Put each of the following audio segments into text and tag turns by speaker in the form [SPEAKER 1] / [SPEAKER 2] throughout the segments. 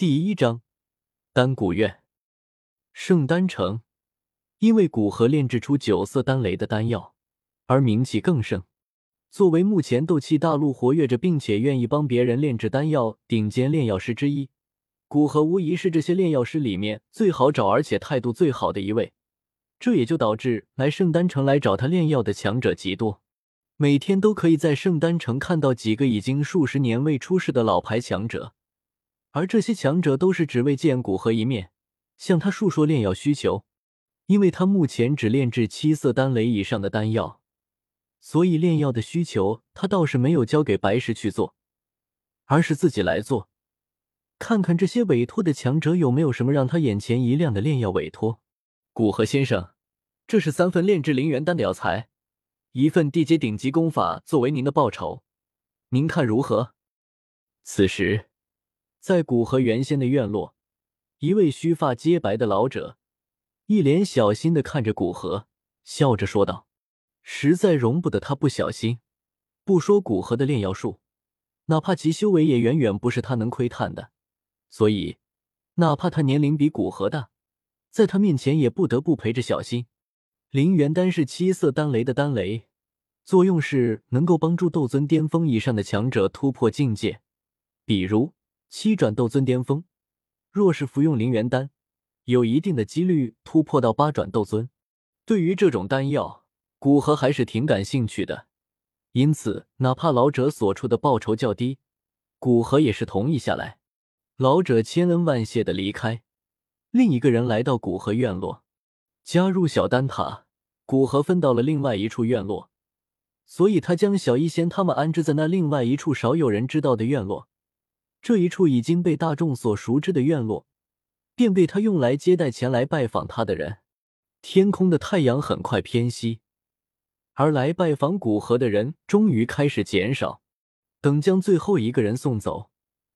[SPEAKER 1] 第一章，丹古院，圣丹城，因为古河炼制出九色丹雷的丹药而名气更盛。作为目前斗气大陆活跃着并且愿意帮别人炼制丹药顶尖炼药师之一，古河无疑是这些炼药师里面最好找而且态度最好的一位。这也就导致来圣丹城来找他炼药的强者极多，每天都可以在圣丹城看到几个已经数十年未出世的老牌强者。而这些强者都是只为见古河一面，向他述说炼药需求。因为他目前只炼制七色丹雷以上的丹药，所以炼药的需求他倒是没有交给白石去做，而是自己来做。看看这些委托的强者有没有什么让他眼前一亮的炼药委托。古河先生，这是三份炼制灵元丹的药材，一份地阶顶级功法作为您的报酬，您看如何？此时。在古河原先的院落，一位须发皆白的老者一脸小心的看着古河，笑着说道：“实在容不得他不小心。不说古河的炼药术，哪怕其修为也远远不是他能窥探的。所以，哪怕他年龄比古河大，在他面前也不得不陪着小心。灵元丹是七色丹雷的丹雷，作用是能够帮助斗尊巅峰以上的强者突破境界，比如。”七转斗尊巅峰，若是服用灵元丹，有一定的几率突破到八转斗尊。对于这种丹药，古河还是挺感兴趣的，因此哪怕老者所出的报酬较低，古河也是同意下来。老者千恩万谢的离开，另一个人来到古河院落，加入小丹塔。古河分到了另外一处院落，所以他将小医仙他们安置在那另外一处少有人知道的院落。这一处已经被大众所熟知的院落，便被他用来接待前来拜访他的人。天空的太阳很快偏西，而来拜访古河的人终于开始减少。等将最后一个人送走，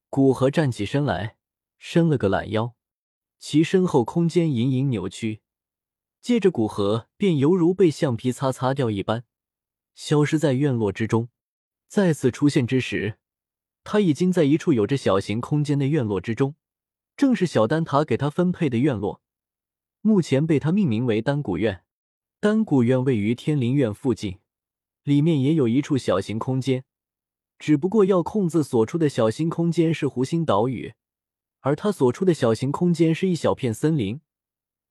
[SPEAKER 1] 古河站起身来，伸了个懒腰，其身后空间隐隐扭曲，接着古河便犹如被橡皮擦擦掉一般，消失在院落之中。再次出现之时。他已经在一处有着小型空间的院落之中，正是小丹塔给他分配的院落，目前被他命名为丹古院。丹古院位于天灵院附近，里面也有一处小型空间，只不过要控制所处的小型空间是湖心岛屿，而他所处的小型空间是一小片森林。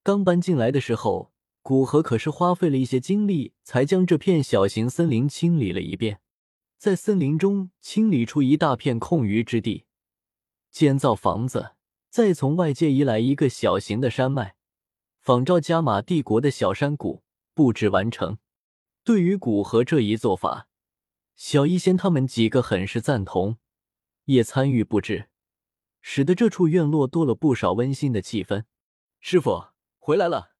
[SPEAKER 1] 刚搬进来的时候，古河可是花费了一些精力，才将这片小型森林清理了一遍。在森林中清理出一大片空余之地，建造房子，再从外界移来一个小型的山脉，仿照加玛帝国的小山谷布置完成。对于古河这一做法，小医仙他们几个很是赞同，也参与布置，使得这处院落多了不少温馨的气氛。师傅回来了，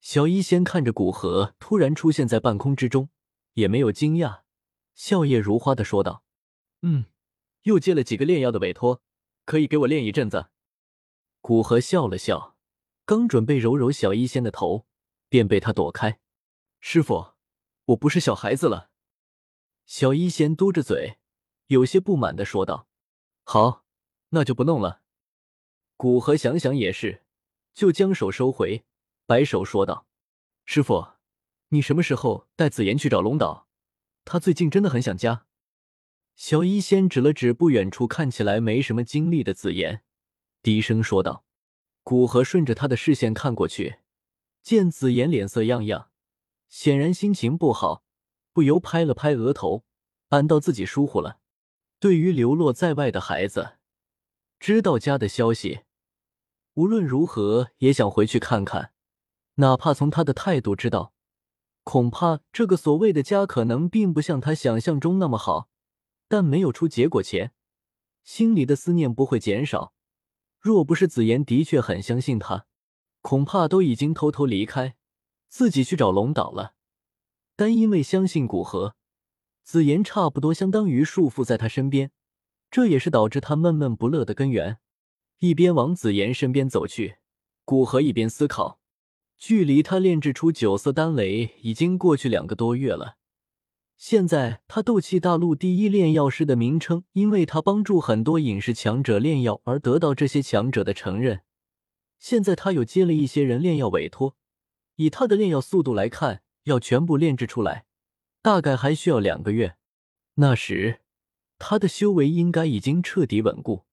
[SPEAKER 1] 小医仙看着古河突然出现在半空之中，也没有惊讶。笑靥如花的说道：“嗯，又接了几个炼药的委托，可以给我练一阵子。”古河笑了笑，刚准备揉揉小医仙的头，便被他躲开。“师傅，我不是小孩子了。”小医仙嘟着嘴，有些不满的说道。“好，那就不弄了。”古河想想也是，就将手收回，摆手说道：“师傅，你什么时候带紫妍去找龙岛？”他最近真的很想家。小医仙指了指不远处看起来没什么精力的紫妍，低声说道。古河顺着他的视线看过去，见紫妍脸色怏怏，显然心情不好，不由拍了拍额头，暗道自己疏忽了。对于流落在外的孩子，知道家的消息，无论如何也想回去看看，哪怕从他的态度知道。恐怕这个所谓的家可能并不像他想象中那么好，但没有出结果前，心里的思念不会减少。若不是紫妍的确很相信他，恐怕都已经偷偷离开，自己去找龙岛了。但因为相信古河，紫妍差不多相当于束缚在他身边，这也是导致他闷闷不乐的根源。一边往紫妍身边走去，古河一边思考。距离他炼制出九色丹雷已经过去两个多月了，现在他斗气大陆第一炼药师的名称，因为他帮助很多隐士强者炼药而得到这些强者的承认。现在他又接了一些人炼药委托，以他的炼药速度来看，要全部炼制出来，大概还需要两个月。那时，他的修为应该已经彻底稳固，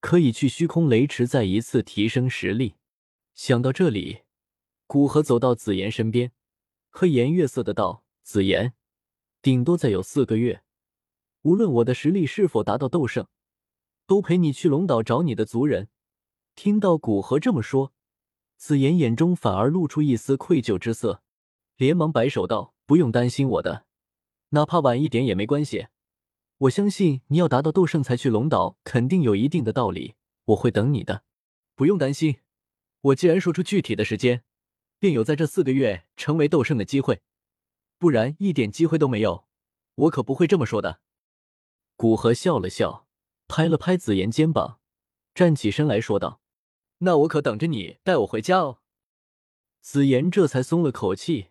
[SPEAKER 1] 可以去虚空雷池再一次提升实力。想到这里，古河走到紫妍身边，和颜悦色的道：“紫妍，顶多再有四个月，无论我的实力是否达到斗圣，都陪你去龙岛找你的族人。”听到古河这么说，紫妍眼中反而露出一丝愧疚之色，连忙摆手道：“不用担心我的，哪怕晚一点也没关系。我相信你要达到斗圣才去龙岛，肯定有一定的道理，我会等你的，不用担心。”我既然说出具体的时间，便有在这四个月成为斗圣的机会，不然一点机会都没有，我可不会这么说的。古河笑了笑，拍了拍紫妍肩膀，站起身来说道：“那我可等着你带我回家哦。”紫妍这才松了口气，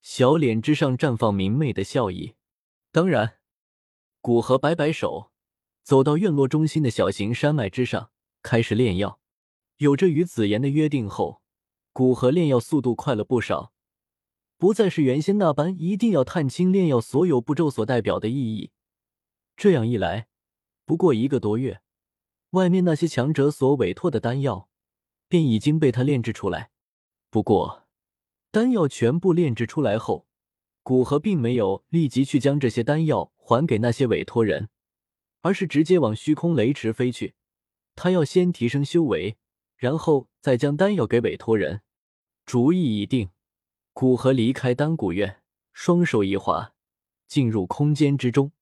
[SPEAKER 1] 小脸之上绽放明媚的笑意。当然，古河摆摆手，走到院落中心的小型山脉之上，开始炼药。有着与紫妍的约定后，古河炼药速度快了不少，不再是原先那般一定要探清炼药所有步骤所代表的意义。这样一来，不过一个多月，外面那些强者所委托的丹药便已经被他炼制出来。不过，丹药全部炼制出来后，古河并没有立即去将这些丹药还给那些委托人，而是直接往虚空雷池飞去。他要先提升修为。然后再将丹药给委托人，主意已定。古河离开丹古院，双手一划，进入空间之中，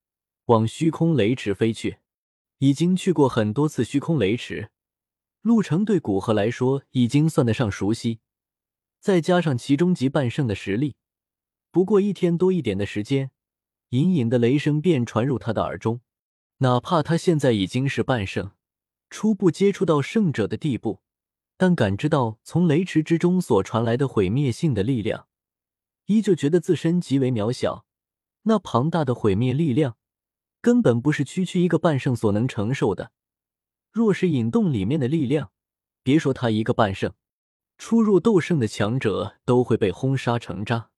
[SPEAKER 1] 往虚空雷池飞去。已经去过很多次虚空雷池，路程对古河来说已经算得上熟悉。再加上其中级半圣的实力，不过一天多一点的时间，隐隐的雷声便传入他的耳中。哪怕他现在已经是半圣，初步接触到圣者的地步。但感知到从雷池之中所传来的毁灭性的力量，依旧觉得自身极为渺小。那庞大的毁灭力量，根本不是区区一个半圣所能承受的。若是引动里面的力量，别说他一个半圣，初入斗圣的强者都会被轰杀成渣。